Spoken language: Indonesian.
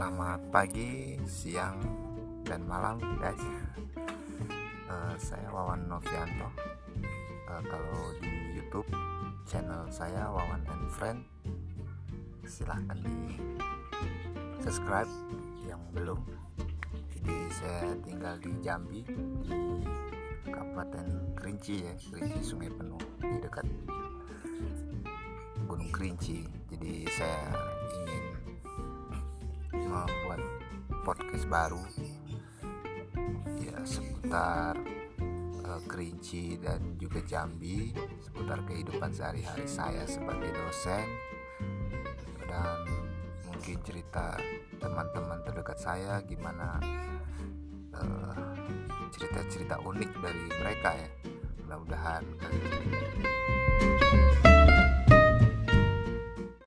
Selamat pagi, siang, dan malam guys. Uh, Saya Wawan Novianto. Uh, Kalau di Youtube channel saya Wawan and Friend. Silahkan di subscribe yang belum. Jadi saya tinggal di Jambi Di Kabupaten Kerinci ya Kerinci Sungai Penuh Di dekat Gunung Kerinci. Jadi saya ingin podcast baru. Ya seputar uh, Kerinci dan juga Jambi seputar kehidupan sehari-hari saya sebagai dosen. Dan mungkin cerita teman-teman terdekat saya gimana cerita cerita-cerita unik dari mereka ya. Mudah-mudahan kali ini